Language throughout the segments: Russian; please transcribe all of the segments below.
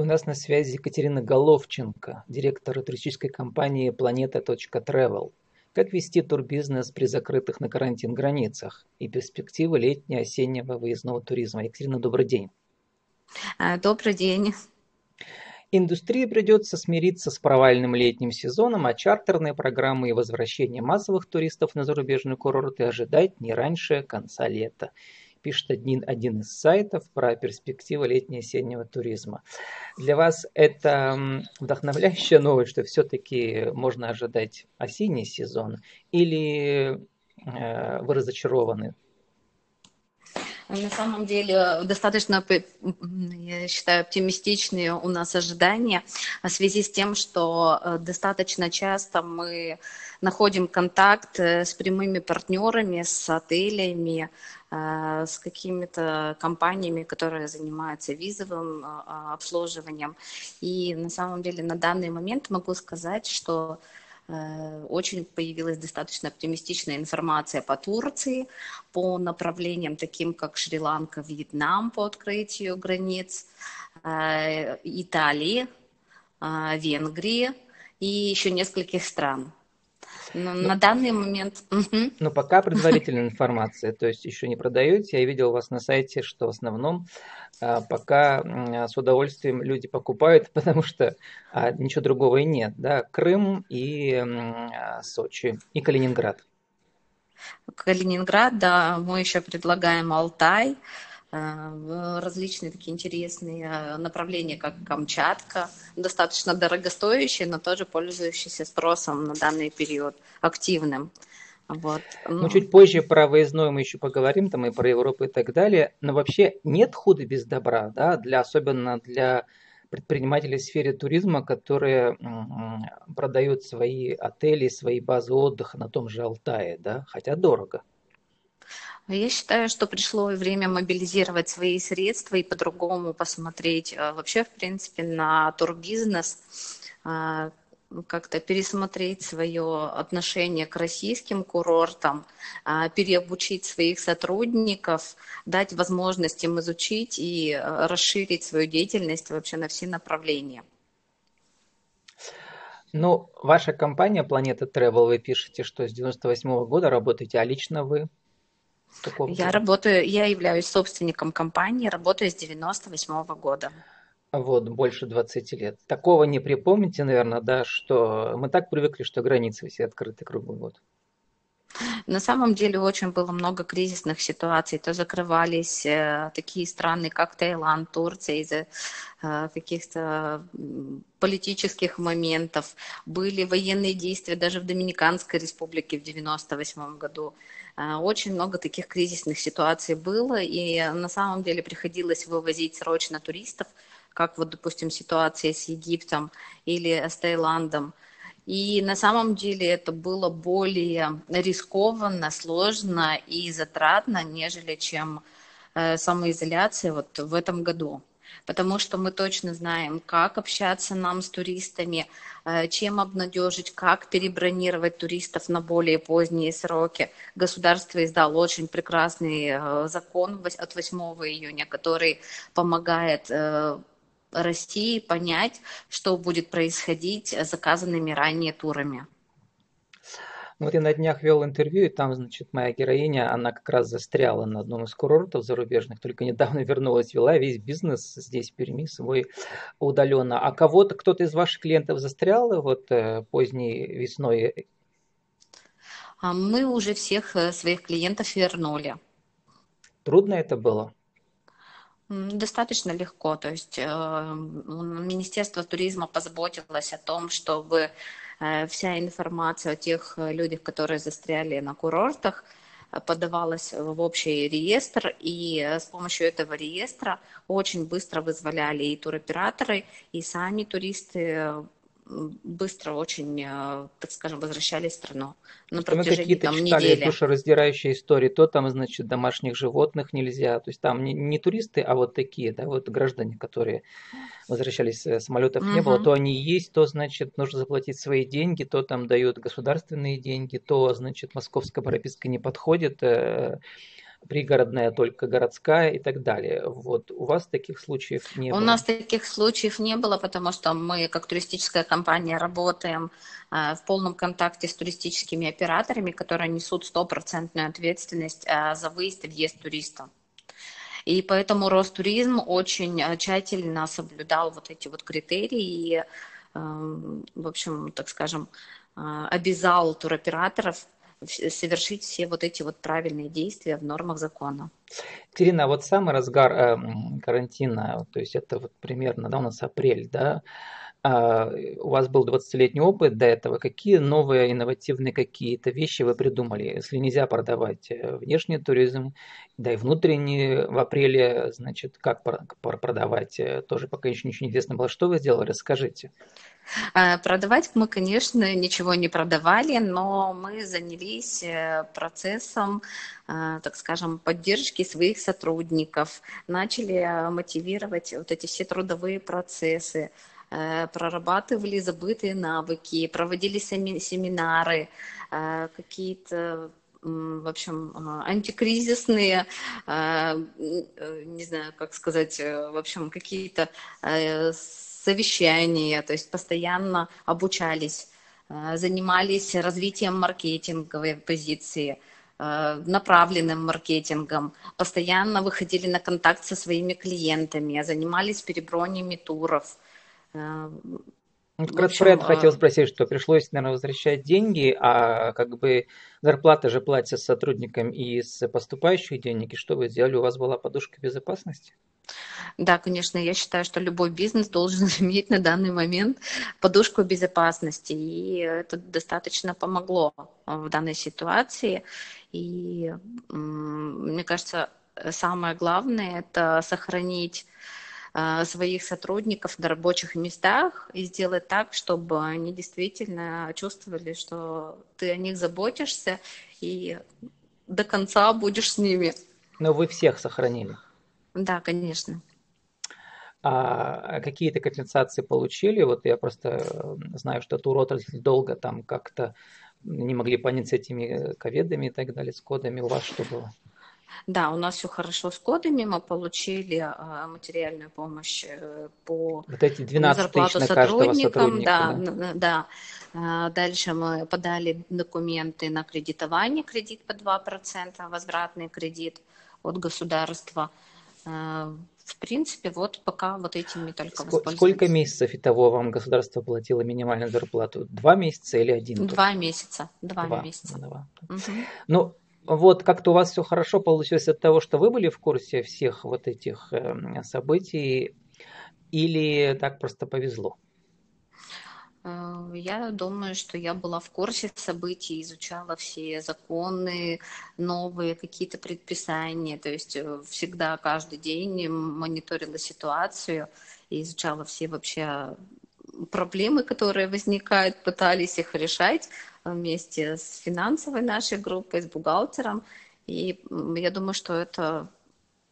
У нас на связи Екатерина Головченко, директор туристической компании Planeta.travel. Как вести турбизнес при закрытых на карантин границах и перспективы летнего-осеннего выездного туризма? Екатерина, добрый день. А, добрый день. Индустрии придется смириться с провальным летним сезоном, а чартерные программы и возвращение массовых туристов на зарубежные курорты ожидать не раньше конца лета пишет один, один из сайтов про перспективы летнего-осеннего туризма. Для вас это вдохновляющая новость, что все-таки можно ожидать осенний сезон, или э, вы разочарованы на самом деле достаточно, я считаю, оптимистичные у нас ожидания в связи с тем, что э, достаточно часто мы находим контакт э, с прямыми партнерами, с отелями, э, с какими-то компаниями, которые занимаются визовым обслуживанием. И на самом деле на данный момент могу сказать, что Э, очень появилась достаточно оптимистичная информация по Турции, по направлениям таким, как Шри-Ланка, Вьетнам по открытию границ, э, Италии, э, Венгрии и еще нескольких стран. Но ну, на данный момент... Но пока предварительная информация, то есть еще не продаете. Я видел у вас на сайте, что в основном а, пока с удовольствием люди покупают, потому что а, ничего другого и нет. Да? Крым и а, Сочи, и Калининград. Калининград, да, мы еще предлагаем Алтай, различные такие интересные направления, как Камчатка, достаточно дорогостоящие, но тоже пользующиеся спросом на данный период, активным. Вот. Ну, чуть позже про выездной мы еще поговорим, там и про Европу и так далее. Но вообще нет худа без добра, да, для, особенно для предпринимателей в сфере туризма, которые продают свои отели, свои базы отдыха на том же Алтае, да, хотя дорого. Я считаю, что пришло время мобилизировать свои средства и по-другому посмотреть э, вообще, в принципе, на турбизнес, а, как-то пересмотреть свое отношение к российским курортам, а, переобучить своих сотрудников, дать возможность им изучить и расширить свою деятельность вообще на все направления. Ну, ваша компания Планета Travel, вы пишете, что с 98 -го года работаете, а лично вы? Я работаю, я являюсь собственником компании, работаю с 98 -го года. Вот, больше 20 лет. Такого не припомните, наверное, да, что мы так привыкли, что границы все открыты круглый год. На самом деле очень было много кризисных ситуаций. То закрывались э, такие страны, как Таиланд, Турция из-за э, каких-то политических моментов. Были военные действия даже в Доминиканской республике в 1998 году. Э, очень много таких кризисных ситуаций было, и на самом деле приходилось вывозить срочно туристов – как вот, допустим, ситуация с Египтом или с Таиландом. И на самом деле это было более рискованно, сложно и затратно, нежели чем э, самоизоляция вот в этом году. Потому что мы точно знаем, как общаться нам с туристами, э, чем обнадежить, как перебронировать туристов на более поздние сроки. Государство издало очень прекрасный э, закон от 8 июня, который помогает России понять, что будет происходить с заказанными ранее турами. Ну, вот я на днях вел интервью, и там, значит, моя героиня, она как раз застряла на одном из курортов зарубежных, только недавно вернулась, вела весь бизнес здесь, в Перми, свой удаленно. А кого-то, кто-то из ваших клиентов застрял вот э, поздней весной? А мы уже всех э, своих клиентов вернули. Трудно это было? Достаточно легко. То есть э, Министерство туризма позаботилось о том, чтобы э, вся информация о тех э, людях, которые застряли на курортах, подавалась в общий реестр, и с помощью этого реестра очень быстро вызволяли и туроператоры, и сами туристы быстро очень, э, так скажем, возвращались в страну на протяжении там, читали недели. душераздирающие истории, то там, значит, домашних животных нельзя, то есть там не, не туристы, а вот такие, да, вот граждане, которые возвращались, э, самолетов угу. не было, то они есть, то, значит, нужно заплатить свои деньги, то там дают государственные деньги, то, значит, московская прописка не подходит, э, пригородная только городская и так далее. Вот у вас таких случаев не у было? У нас таких случаев не было, потому что мы как туристическая компания работаем э, в полном контакте с туристическими операторами, которые несут стопроцентную ответственность э, за выезд и въезд туристов. И поэтому Ростуризм очень э, тщательно соблюдал вот эти вот критерии и, в общем, так скажем, обязал туроператоров совершить все вот эти вот правильные действия в нормах закона. Катерина, вот самый разгар э, карантина, то есть это вот примерно, да, у нас апрель, да, у вас был 20-летний опыт до этого, какие новые инновативные какие-то вещи вы придумали? Если нельзя продавать э, внешний туризм, да и внутренний в апреле, значит, как продавать, э, тоже пока еще ничего не известно было. Что вы сделали, расскажите. Э, продавать мы, конечно, ничего не продавали, но мы занялись э, процессом, э, так скажем, поддержки своих сотрудников, начали мотивировать вот эти все трудовые процессы, прорабатывали забытые навыки, проводили семинары, какие-то в общем, антикризисные, не знаю, как сказать, в общем, какие-то совещания, то есть постоянно обучались, э, занимались развитием маркетинговой позиции, э, направленным маркетингом, постоянно выходили на контакт со своими клиентами, занимались перебронями туров. Э, ну, как раз про это хотел спросить, что пришлось, наверное, возвращать деньги, а как бы зарплата же платится сотрудникам из поступающих денег, и что вы сделали? У вас была подушка безопасности? Да, конечно, я считаю, что любой бизнес должен иметь на данный момент подушку безопасности, и это достаточно помогло в данной ситуации. И мне кажется, самое главное – это сохранить своих сотрудников на рабочих местах и сделать так, чтобы они действительно чувствовали, что ты о них заботишься и до конца будешь с ними. Но вы всех сохранили. Да, конечно. А какие-то компенсации получили? Вот я просто знаю, что туротрасль долго там как-то не могли понять с этими коведами и так далее, с кодами. У вас что было? Да, у нас все хорошо с кодами. Мы получили а, материальную помощь э, по вот эти 12 зарплату тысяч на сотрудникам. Да, да. да. А, дальше мы подали документы на кредитование, кредит по 2%, возвратный кредит от государства. Э, в принципе, вот пока вот этими только Сколько, сколько месяцев и того вам государство платило минимальную зарплату? Два месяца или один? Два месяца. Два, два месяца. Два. Угу. Ну, вот как-то у вас все хорошо получилось от того, что вы были в курсе всех вот этих э, событий, или так просто повезло? Э, я думаю, что я была в курсе событий, изучала все законы, новые какие-то предписания, то есть э, всегда каждый день мониторила ситуацию и изучала все вообще проблемы, которые возникают, пытались их решать вместе с финансовой нашей группой, с бухгалтером. И я думаю, что это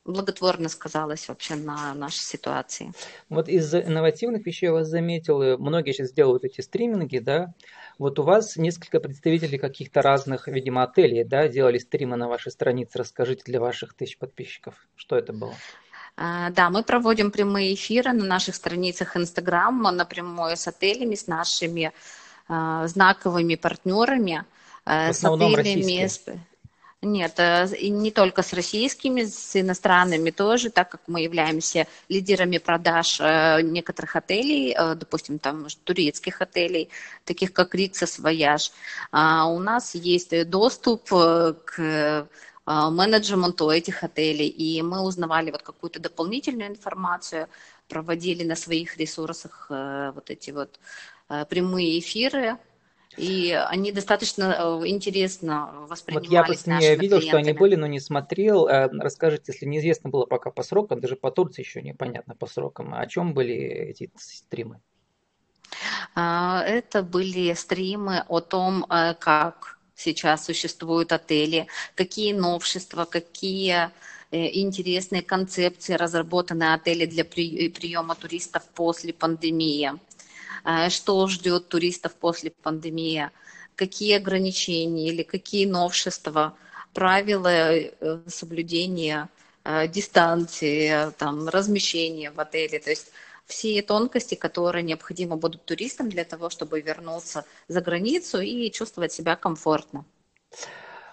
благотворно сказалось вообще на нашей ситуации. Вот из инновативных вещей я вас заметил, многие сейчас делают эти стриминги, да, вот у вас несколько представителей каких-то разных, видимо, отелей, да, делали стримы на вашей странице. Расскажите для ваших тысяч подписчиков, что это было? А, да, мы проводим прямые эфиры на наших страницах Инстаграм напрямую с отелями, с нашими э, знаковыми партнерами, э, с отелями, российские. Нет, э, и не только с российскими, с иностранными тоже, так как мы являемся лидерами продаж э, некоторых отелей, допустим, там турецких отелей, таких как Rixos, Voyage. А у нас есть доступ к менеджменту этих отелей, и мы узнавали вот какую-то дополнительную информацию, проводили на своих ресурсах вот эти вот прямые эфиры, и они достаточно э, интересно воспринимались Вот я просто не видел, клиентами. что они были, но не смотрел. Э, расскажите, если неизвестно было пока по срокам, даже по Турции еще непонятно по срокам, о чем были эти стримы? А, это были стримы о том, э, как сейчас существуют отели, какие новшества, какие интересные концепции разработаны отели для приема туристов после пандемии. Э, что ждет туристов после пандемии, какие ограничения или какие новшества правила э, соблюдения э, дистанции, там, размещения в отеле. То есть все тонкости, которые необходимы будут туристам для того, чтобы вернуться за границу и чувствовать себя комфортно.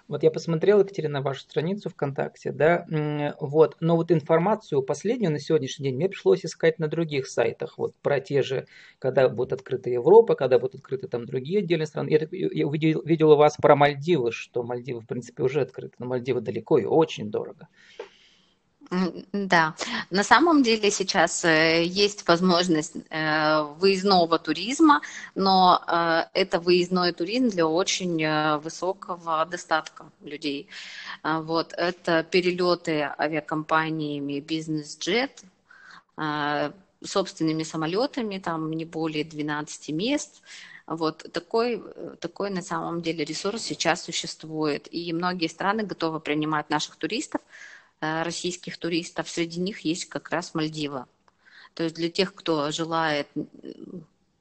Вот я посмотрел, Екатерина, вашу страницу ВКонтакте, да, вот, но вот информацию последнюю на сегодняшний день мне пришлось искать на других сайтах, вот, про те же, когда будет открыта Европа, когда будут открыты там другие отдельные страны. Я, я увидел, видел у вас про Мальдивы, что Мальдивы, в принципе, уже открыты, но Мальдивы далеко и очень дорого. Да, на самом деле сейчас э, есть возможность э, выездного туризма, но э, это выездной туризм для очень высокого достатка людей. Вот, это перелеты авиакомпаниями бизнес-джет, собственными самолетами, там не более 12 мест. Вот такой, такой на самом деле ресурс сейчас существует. И многие страны готовы принимать наших туристов, российских туристов, среди них есть как раз Мальдива. То есть для тех, кто желает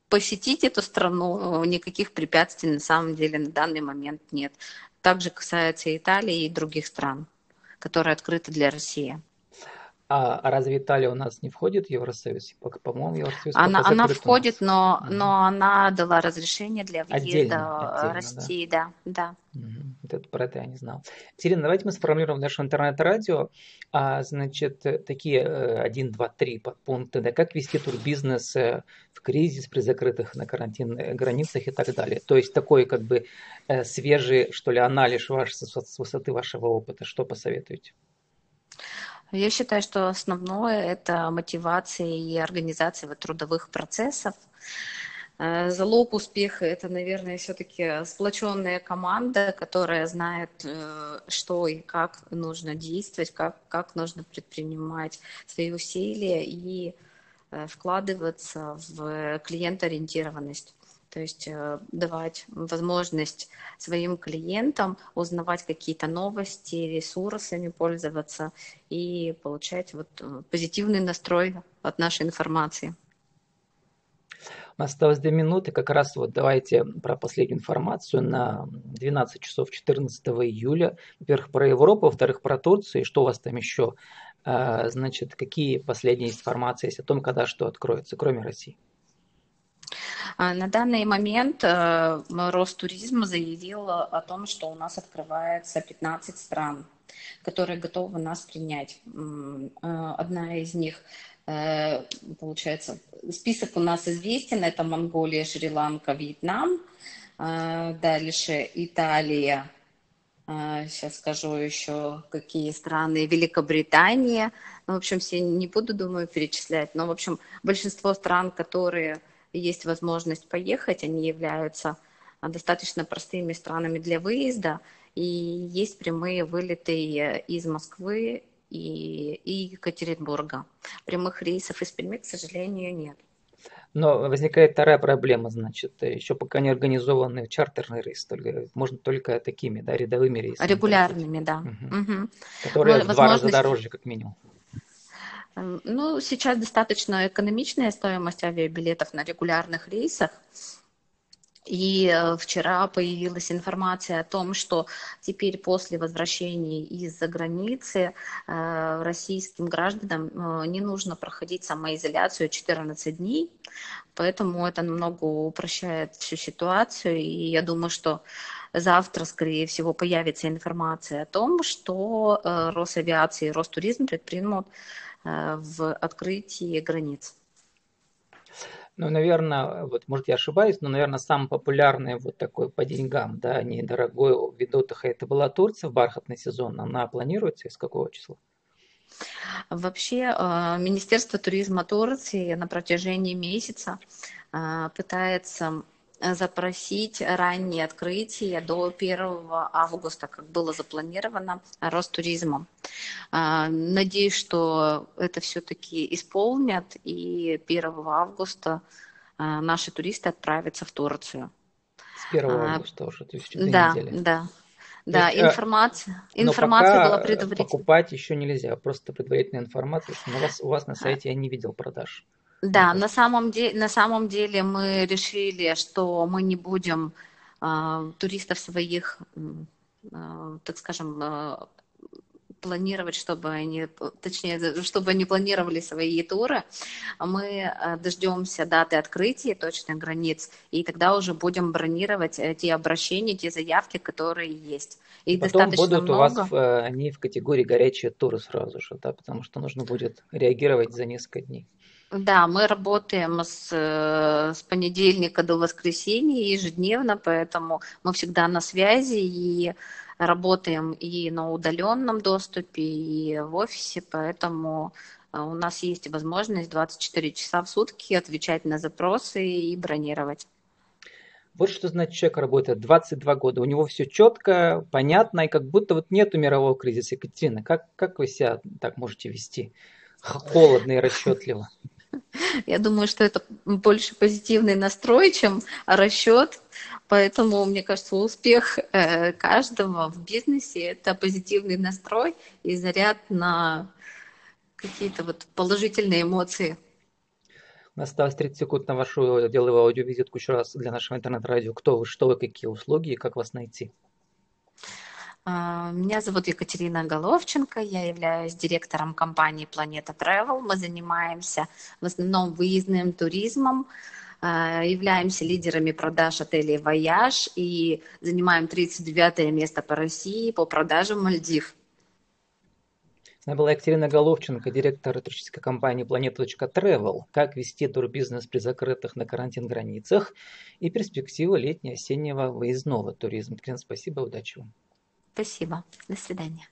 посетить эту страну, никаких препятствий на самом деле на данный момент нет. Также касается Италии и других стран, которые открыты для России. А, разве Италия у нас не входит в Евросоюз? По-моему, Евросоюз она, она входит, но, угу. но она дала разрешение для въезда отдельно, отдельно, России, да. да, да. Угу. Это, про это я не знал. Терина, давайте мы сформулируем наше интернет-радио. А, значит, такие э, один, два, три подпункты. Да, как вести турбизнес э, в кризис при закрытых на карантин э, границах и так далее. То есть такой как бы свежий, что ли, анализ ваш, с высоты вашего опыта. Что посоветуете? Я считаю, что основное – это мотивация и организация трудовых процессов. Э, залог успеха – это, наверное, все-таки сплоченная команда, которая знает, э, что и как нужно действовать, как, как нужно предпринимать свои усилия и э, вкладываться в клиентоориентированность. То есть э, давать возможность своим клиентам узнавать какие-то новости, ресурсами пользоваться и получать вот э, позитивный настрой от нашей информации. У нас осталось две минуты, как раз вот давайте про последнюю информацию на 12 часов 14 июля. Во-первых, про Европу, во-вторых, про Турцию, и что у вас там еще, э, значит, какие последние информации есть о том, когда что откроется, кроме России. А, на данный момент э, Ростуризм заявил о том, что у нас открывается 15 стран, которые готовы нас принять. Э, одна из них э, получается, список у нас известен, это Монголия, Шри-Ланка, Вьетнам, дальше Италия, сейчас скажу еще, какие страны, Великобритания, ну, в общем, все не буду, думаю, перечислять, но, в общем, большинство стран, которые есть возможность поехать, они являются а, достаточно простыми странами для выезда, и есть прямые вылеты э, из Москвы и, и Екатеринбурга. Прямых рейсов из Перми, к сожалению, нет. Но возникает вторая проблема, значит, еще пока не организованы чартерные рейсы, только, можно только такими, да, рядовыми рейсами. Регулярными, да. Угу. Угу. Которые ну, в два раза дороже, как минимум. Ну, сейчас достаточно экономичная стоимость авиабилетов на регулярных рейсах. И э, вчера появилась информация о том, что теперь после возвращения из-за границы э, российским гражданам э, не нужно проходить самоизоляцию 14 дней, поэтому это намного упрощает всю ситуацию. И я думаю, что завтра, скорее всего, появится информация о том, что Росавиация и Ростуризм предпримут в открытии границ. Ну, наверное, вот, может, я ошибаюсь, но, наверное, самый популярный вот такой по деньгам, да, недорогой вид отдыха, это была Турция в бархатный сезон. Она планируется из какого числа? Вообще, э, Министерство туризма Турции на протяжении месяца э, пытается запросить раннее открытие до 1 августа, как было запланировано Ростуризмом. А, надеюсь, что это все-таки исполнят, и 1 августа а, наши туристы отправятся в Турцию. С 1 а, августа уже, то есть две да, недели. Да, да, есть, информация, информация пока была предварительно. покупать еще нельзя, просто предварительная информация, что у вас, у вас на сайте я не видел продаж. Да, на самом, деле, на самом деле мы решили, что мы не будем э, туристов своих так скажем, планировать, чтобы они, точнее, чтобы они планировали свои туры. Мы э, дождемся даты открытия точных границ, и тогда уже будем бронировать те обращения, те заявки, которые есть. И, потом будут много. у вас в, э, они в категории горячие туры сразу же, да, потому что нужно будет реагировать за несколько дней. Да, мы работаем с, э, с понедельника до воскресенья ежедневно, поэтому мы всегда на связи и работаем и на удаленном доступе, и в офисе, поэтому э, у нас есть возможность 24 часа в сутки отвечать на запросы и бронировать. Вот что значит человек работает 22 года, у него все четко, понятно, и как будто вот нету мирового кризиса. Екатерина, как, как вы себя так можете вести? Холодно и расчетливо. Я думаю, что это больше позитивный настрой, чем расчет. Поэтому, мне кажется, успех э, каждого в бизнесе – это позитивный настрой и заряд на какие-то вот положительные эмоции. У нас осталось 30 секунд на вашу деловую аудиовизитку еще раз для нашего интернет-радио. Кто вы, что вы, какие услуги и как вас найти? А, меня зовут Екатерина Головченко, я являюсь директором компании Planeta Travel. Мы занимаемся в основном выездным туризмом, являемся лидерами продаж отелей «Voyage» и занимаем 39 место по России по продажам Мальдив. С нами была Екатерина Головченко, директор туристической компании Planeta.travel. Как вести турбизнес при закрытых на карантин границах и перспективы летнего-осеннего выездного туризма. Екатерина, спасибо, удачи вам. Спасибо. До свидания.